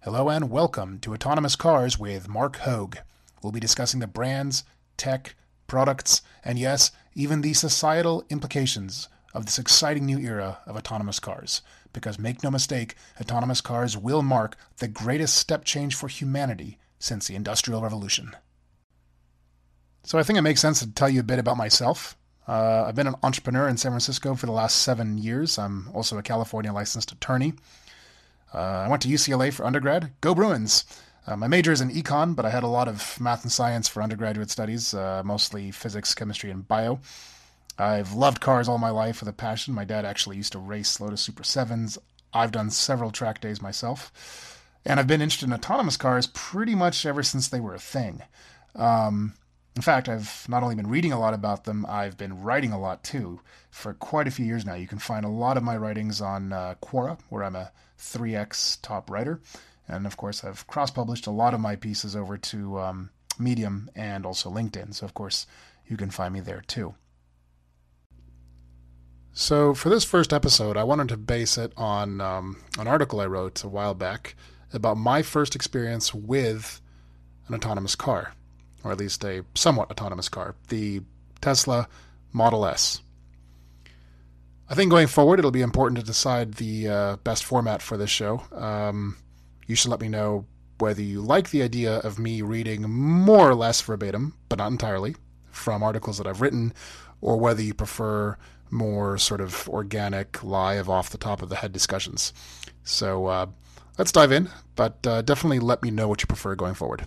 Hello and welcome to Autonomous Cars with Mark Hogue. We'll be discussing the brands, tech, products, and yes, even the societal implications of this exciting new era of autonomous cars. Because make no mistake, autonomous cars will mark the greatest step change for humanity since the Industrial Revolution. So I think it makes sense to tell you a bit about myself. Uh, I've been an entrepreneur in San Francisco for the last seven years. I'm also a California licensed attorney. Uh, I went to UCLA for undergrad. Go Bruins! Uh, my major is in econ, but I had a lot of math and science for undergraduate studies, uh, mostly physics, chemistry, and bio. I've loved cars all my life with a passion. My dad actually used to race Lotus Super 7s. I've done several track days myself. And I've been interested in autonomous cars pretty much ever since they were a thing. Um, in fact, I've not only been reading a lot about them, I've been writing a lot too. For quite a few years now, you can find a lot of my writings on uh, Quora, where I'm a 3x top writer. And of course, I've cross published a lot of my pieces over to um, Medium and also LinkedIn. So, of course, you can find me there too. So, for this first episode, I wanted to base it on um, an article I wrote a while back about my first experience with an autonomous car, or at least a somewhat autonomous car, the Tesla Model S. I think going forward, it'll be important to decide the uh, best format for this show. Um, you should let me know whether you like the idea of me reading more or less verbatim, but not entirely, from articles that I've written, or whether you prefer more sort of organic, live, off the top of the head discussions. So uh, let's dive in, but uh, definitely let me know what you prefer going forward.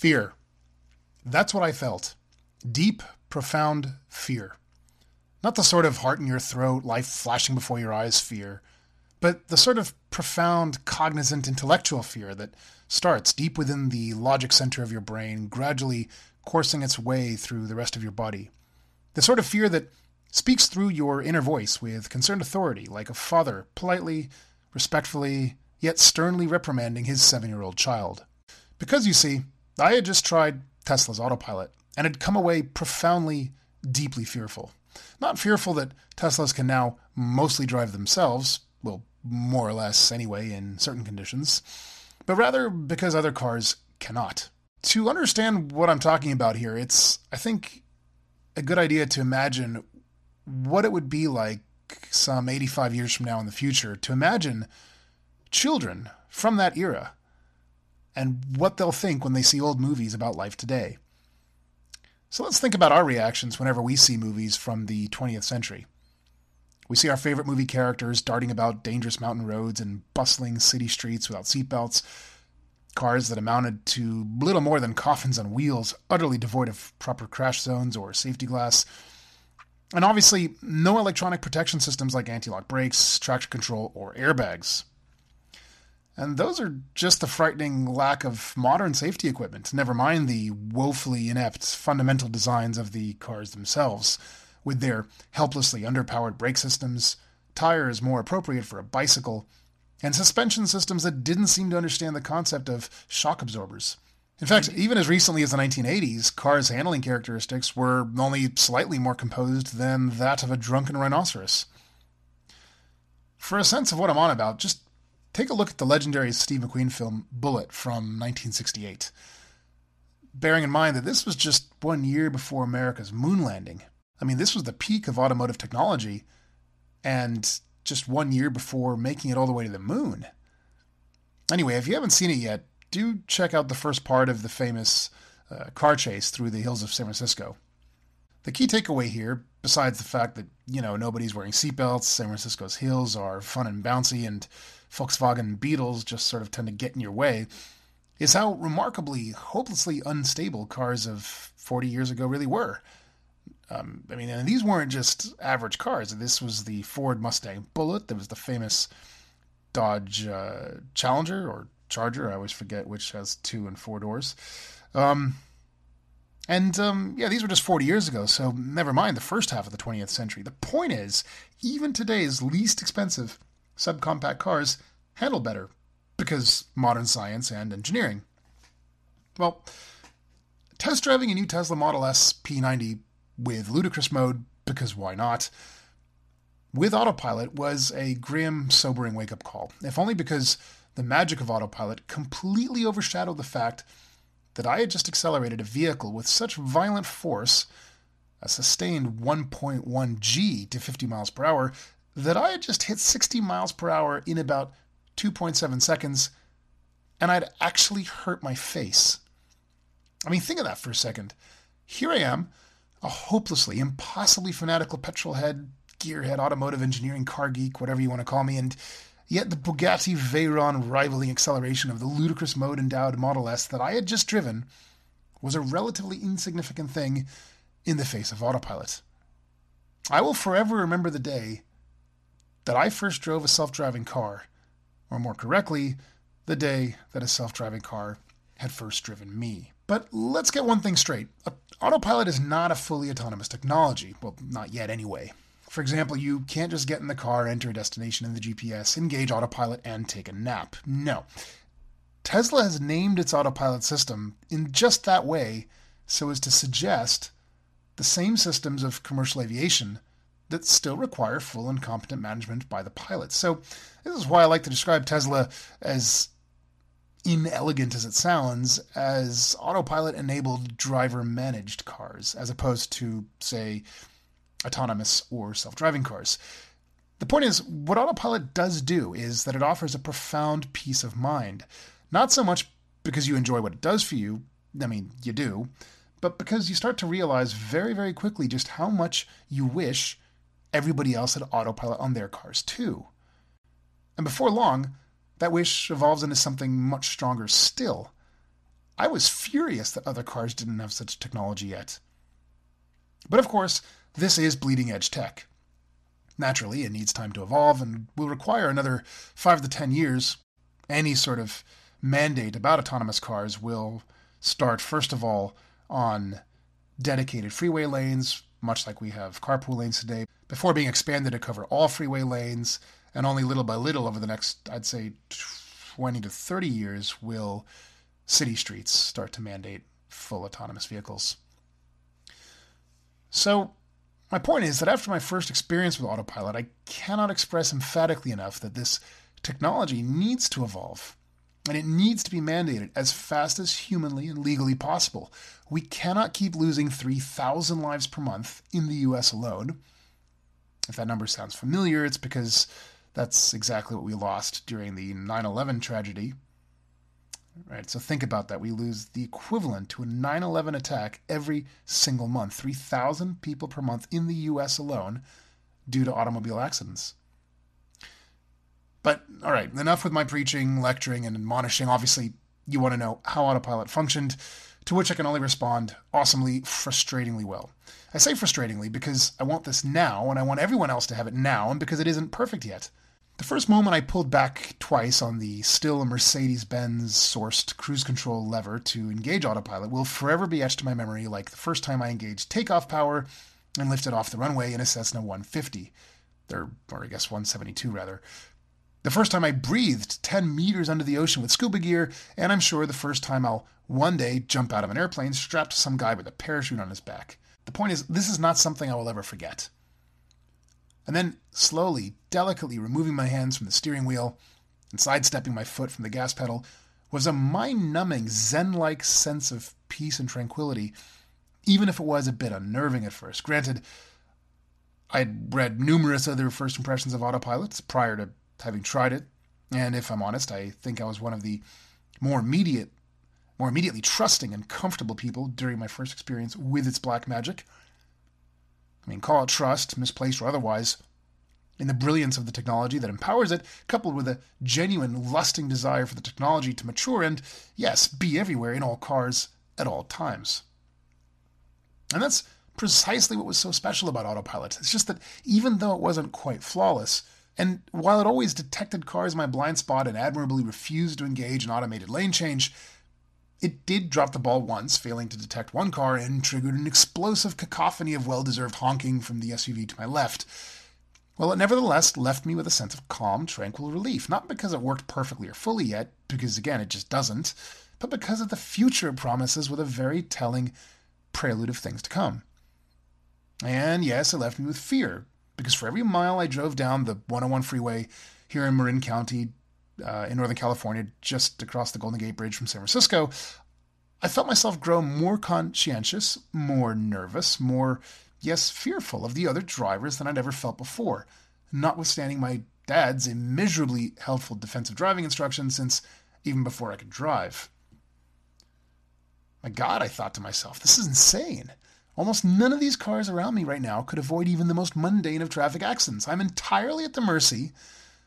Fear. That's what I felt. Deep, profound fear. Not the sort of heart in your throat, life flashing before your eyes fear, but the sort of profound, cognizant, intellectual fear that starts deep within the logic center of your brain, gradually coursing its way through the rest of your body. The sort of fear that speaks through your inner voice with concerned authority, like a father politely, respectfully, yet sternly reprimanding his seven year old child. Because you see, I had just tried Tesla's autopilot and had come away profoundly, deeply fearful. Not fearful that Teslas can now mostly drive themselves, well, more or less anyway, in certain conditions, but rather because other cars cannot. To understand what I'm talking about here, it's, I think, a good idea to imagine what it would be like some 85 years from now in the future to imagine children from that era and what they'll think when they see old movies about life today. So let's think about our reactions whenever we see movies from the 20th century. We see our favorite movie characters darting about dangerous mountain roads and bustling city streets without seatbelts, cars that amounted to little more than coffins on wheels, utterly devoid of proper crash zones or safety glass, and obviously no electronic protection systems like anti lock brakes, traction control, or airbags. And those are just the frightening lack of modern safety equipment, never mind the woefully inept fundamental designs of the cars themselves, with their helplessly underpowered brake systems, tires more appropriate for a bicycle, and suspension systems that didn't seem to understand the concept of shock absorbers. In fact, even as recently as the 1980s, cars' handling characteristics were only slightly more composed than that of a drunken rhinoceros. For a sense of what I'm on about, just Take a look at the legendary Steve McQueen film Bullitt from 1968. Bearing in mind that this was just one year before America's moon landing. I mean, this was the peak of automotive technology, and just one year before making it all the way to the moon. Anyway, if you haven't seen it yet, do check out the first part of the famous uh, car chase through the hills of San Francisco. The key takeaway here, besides the fact that you know, nobody's wearing seatbelts, San Francisco's hills are fun and bouncy, and Volkswagen Beetles just sort of tend to get in your way, is how remarkably, hopelessly unstable cars of 40 years ago really were. Um, I mean, and these weren't just average cars. This was the Ford Mustang Bullitt. There was the famous Dodge uh, Challenger or Charger. I always forget which has two and four doors. Um, and um, yeah, these were just 40 years ago, so never mind the first half of the 20th century. The point is, even today's least expensive subcompact cars handle better because modern science and engineering. Well, test driving a new Tesla Model S P90 with ludicrous mode, because why not, with autopilot was a grim, sobering wake up call, if only because the magic of autopilot completely overshadowed the fact that I had just accelerated a vehicle with such violent force, a sustained 1.1 g to 50 miles per hour, that I had just hit 60 miles per hour in about 2.7 seconds, and I'd actually hurt my face. I mean, think of that for a second. Here I am, a hopelessly, impossibly fanatical petrol head, gearhead, automotive engineering car geek, whatever you want to call me, and yet the Bugatti Veyron rivaling acceleration of the ludicrous mode endowed Model S that I had just driven was a relatively insignificant thing in the face of autopilot. I will forever remember the day that I first drove a self driving car, or more correctly, the day that a self driving car had first driven me. But let's get one thing straight autopilot is not a fully autonomous technology. Well, not yet anyway. For example, you can't just get in the car, enter a destination in the GPS, engage autopilot, and take a nap. No. Tesla has named its autopilot system in just that way so as to suggest the same systems of commercial aviation that still require full and competent management by the pilot. So, this is why I like to describe Tesla as inelegant as it sounds, as autopilot enabled driver managed cars, as opposed to, say, autonomous or self driving cars. The point is, what autopilot does do is that it offers a profound peace of mind. Not so much because you enjoy what it does for you, I mean, you do, but because you start to realize very, very quickly just how much you wish everybody else had autopilot on their cars too. And before long, that wish evolves into something much stronger still. I was furious that other cars didn't have such technology yet. But of course, this is bleeding edge tech. Naturally, it needs time to evolve and will require another 5 to 10 years. Any sort of mandate about autonomous cars will start, first of all, on dedicated freeway lanes, much like we have carpool lanes today, before being expanded to cover all freeway lanes and only little by little over the next, I'd say, 20 to 30 years, will city streets start to mandate full autonomous vehicles. So, my point is that after my first experience with autopilot, I cannot express emphatically enough that this technology needs to evolve and it needs to be mandated as fast as humanly and legally possible. We cannot keep losing 3,000 lives per month in the US alone. If that number sounds familiar, it's because that's exactly what we lost during the 9 11 tragedy. Right, so think about that. We lose the equivalent to a 9 11 attack every single month 3,000 people per month in the US alone due to automobile accidents. But, all right, enough with my preaching, lecturing, and admonishing. Obviously, you want to know how autopilot functioned, to which I can only respond awesomely, frustratingly well. I say frustratingly because I want this now, and I want everyone else to have it now, and because it isn't perfect yet. The first moment I pulled back twice on the still Mercedes Benz sourced cruise control lever to engage autopilot will forever be etched to my memory like the first time I engaged takeoff power and lifted off the runway in a Cessna 150. Or, or I guess 172 rather. The first time I breathed 10 meters under the ocean with scuba gear, and I'm sure the first time I'll one day jump out of an airplane strapped to some guy with a parachute on his back. The point is, this is not something I will ever forget and then slowly, delicately removing my hands from the steering wheel and sidestepping my foot from the gas pedal was a mind numbing, zen like sense of peace and tranquility, even if it was a bit unnerving at first. Granted, I'd read numerous other first impressions of autopilots prior to having tried it, and if I'm honest, I think I was one of the more immediate, more immediately trusting and comfortable people during my first experience with its black magic. I mean, call it trust, misplaced or otherwise, in the brilliance of the technology that empowers it, coupled with a genuine lusting desire for the technology to mature and, yes, be everywhere in all cars at all times. And that's precisely what was so special about autopilot. It's just that even though it wasn't quite flawless, and while it always detected cars in my blind spot and admirably refused to engage in automated lane change, it did drop the ball once, failing to detect one car and triggered an explosive cacophony of well deserved honking from the SUV to my left. Well, it nevertheless left me with a sense of calm, tranquil relief, not because it worked perfectly or fully yet, because again, it just doesn't, but because of the future it promises with a very telling prelude of things to come. And yes, it left me with fear, because for every mile I drove down the 101 freeway here in Marin County uh, in Northern California, just across the Golden Gate Bridge from San Francisco, I felt myself grow more conscientious, more nervous, more, yes, fearful of the other drivers than I'd ever felt before, notwithstanding my dad's immeasurably helpful defensive driving instructions since even before I could drive. My God, I thought to myself, this is insane. Almost none of these cars around me right now could avoid even the most mundane of traffic accidents. I'm entirely at the mercy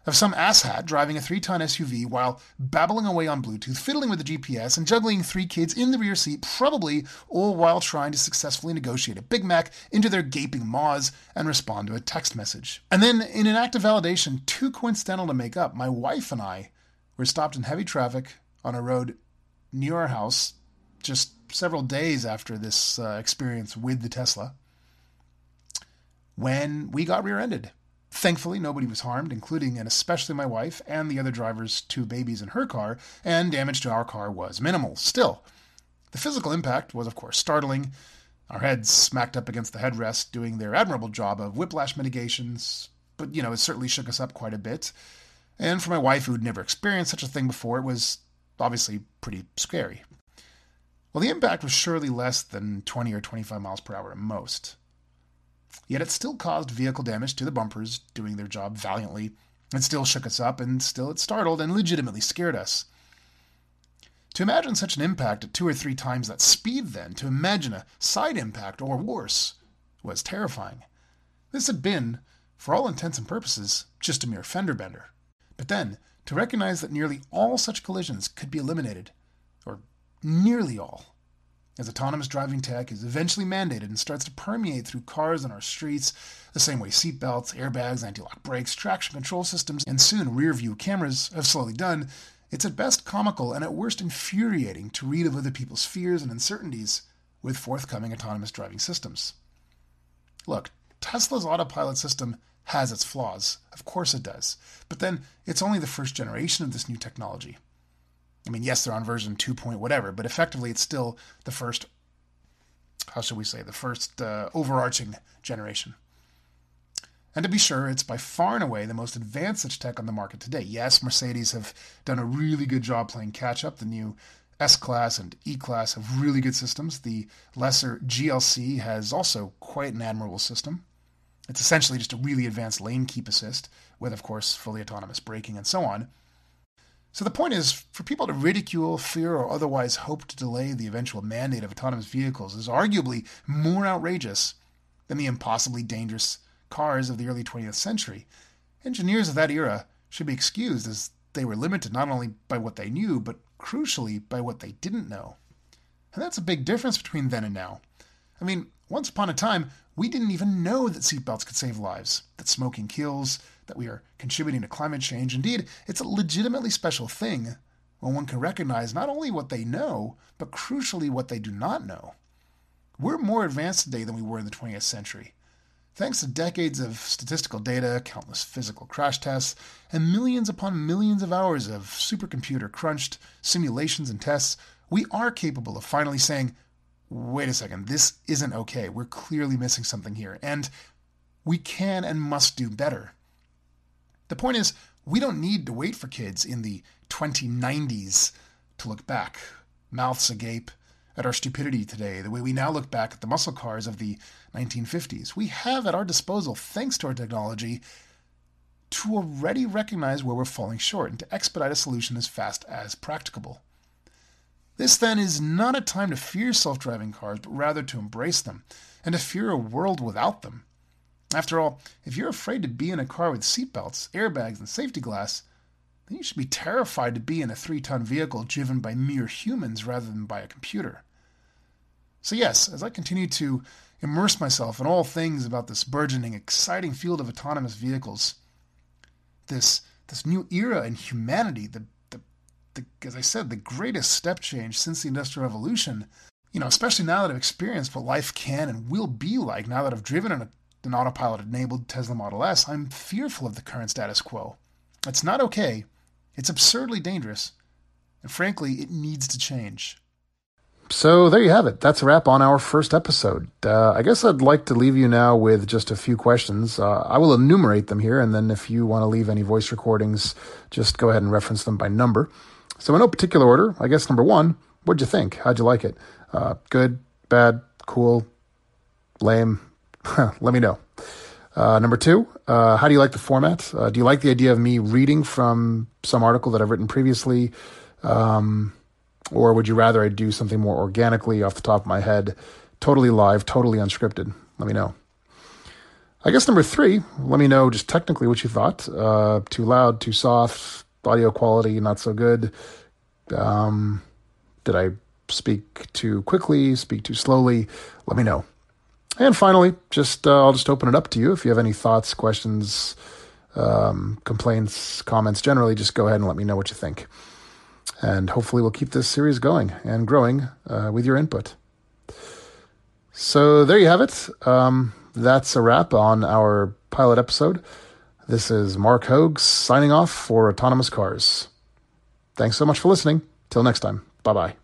of some asshat driving a three ton SUV while babbling away on Bluetooth, fiddling with the GPS, and juggling three kids in the rear seat, probably all while trying to successfully negotiate a Big Mac into their gaping maws and respond to a text message. And then, in an act of validation too coincidental to make up, my wife and I were stopped in heavy traffic on a road near our house just several days after this uh, experience with the Tesla when we got rear ended. Thankfully, nobody was harmed, including and especially my wife and the other driver's two babies in her car, and damage to our car was minimal. Still, the physical impact was, of course, startling. Our heads smacked up against the headrest, doing their admirable job of whiplash mitigations, but, you know, it certainly shook us up quite a bit. And for my wife, who'd never experienced such a thing before, it was obviously pretty scary. Well, the impact was surely less than 20 or 25 miles per hour at most. Yet it still caused vehicle damage to the bumpers, doing their job valiantly. It still shook us up, and still it startled and legitimately scared us. To imagine such an impact at two or three times that speed, then, to imagine a side impact or worse, was terrifying. This had been, for all intents and purposes, just a mere fender bender. But then, to recognize that nearly all such collisions could be eliminated, nearly all, as autonomous driving tech is eventually mandated and starts to permeate through cars on our streets, the same way seatbelts, airbags, anti lock brakes, traction control systems, and soon rear view cameras have slowly done, it's at best comical and at worst infuriating to read of other people's fears and uncertainties with forthcoming autonomous driving systems. Look, Tesla's autopilot system has its flaws. Of course it does. But then it's only the first generation of this new technology. I mean, yes, they're on version 2 point whatever, but effectively it's still the first, how should we say, the first uh, overarching generation. And to be sure, it's by far and away the most advanced such tech on the market today. Yes, Mercedes have done a really good job playing catch up. The new S Class and E Class have really good systems. The lesser GLC has also quite an admirable system. It's essentially just a really advanced lane keep assist, with, of course, fully autonomous braking and so on. So the point is, for people to ridicule, fear, or otherwise hope to delay the eventual mandate of autonomous vehicles is arguably more outrageous than the impossibly dangerous cars of the early 20th century. Engineers of that era should be excused as they were limited not only by what they knew, but crucially by what they didn't know. And that's a big difference between then and now. I mean, once upon a time, we didn't even know that seatbelts could save lives, that smoking kills, that we are contributing to climate change. Indeed, it's a legitimately special thing when one can recognize not only what they know, but crucially what they do not know. We're more advanced today than we were in the 20th century. Thanks to decades of statistical data, countless physical crash tests, and millions upon millions of hours of supercomputer crunched simulations and tests, we are capable of finally saying, wait a second, this isn't okay. We're clearly missing something here, and we can and must do better. The point is, we don't need to wait for kids in the 2090s to look back, mouths agape, at our stupidity today, the way we now look back at the muscle cars of the 1950s. We have at our disposal, thanks to our technology, to already recognize where we're falling short and to expedite a solution as fast as practicable. This then is not a time to fear self driving cars, but rather to embrace them. and to fear a world without them. After all, if you're afraid to be in a car with seatbelts, airbags, and safety glass, then you should be terrified to be in a three ton vehicle driven by mere humans rather than by a computer. So, yes, as I continue to immerse myself in all things about this burgeoning, exciting field of autonomous vehicles, this, this new era in humanity, the, the, the, as I said, the greatest step change since the Industrial Revolution, you know, especially now that I've experienced what life can and will be like now that I've driven an, an autopilot enabled Tesla Model S, I'm fearful of the current status quo. It's not okay. It's absurdly dangerous. And frankly, it needs to change. So there you have it. That's a wrap on our first episode. Uh, I guess I'd like to leave you now with just a few questions. Uh, I will enumerate them here, and then if you want to leave any voice recordings, just go ahead and reference them by number. So in no particular order, I guess number one, what'd you think? How'd you like it? Uh, good, bad, cool, lame? Let me know. Uh, number two, uh, how do you like the format? Uh, do you like the idea of me reading from some article that I've written previously? Um, or would you rather I do something more organically off the top of my head, totally live, totally unscripted? Let me know. I guess number three, let me know just technically what you thought. Uh, too loud, too soft, audio quality not so good. Um, did I speak too quickly, speak too slowly? Let me know. And finally, just uh, I'll just open it up to you. If you have any thoughts, questions, um, complaints, comments, generally, just go ahead and let me know what you think. And hopefully, we'll keep this series going and growing uh, with your input. So, there you have it. Um, that's a wrap on our pilot episode. This is Mark Hogue signing off for Autonomous Cars. Thanks so much for listening. Till next time. Bye bye.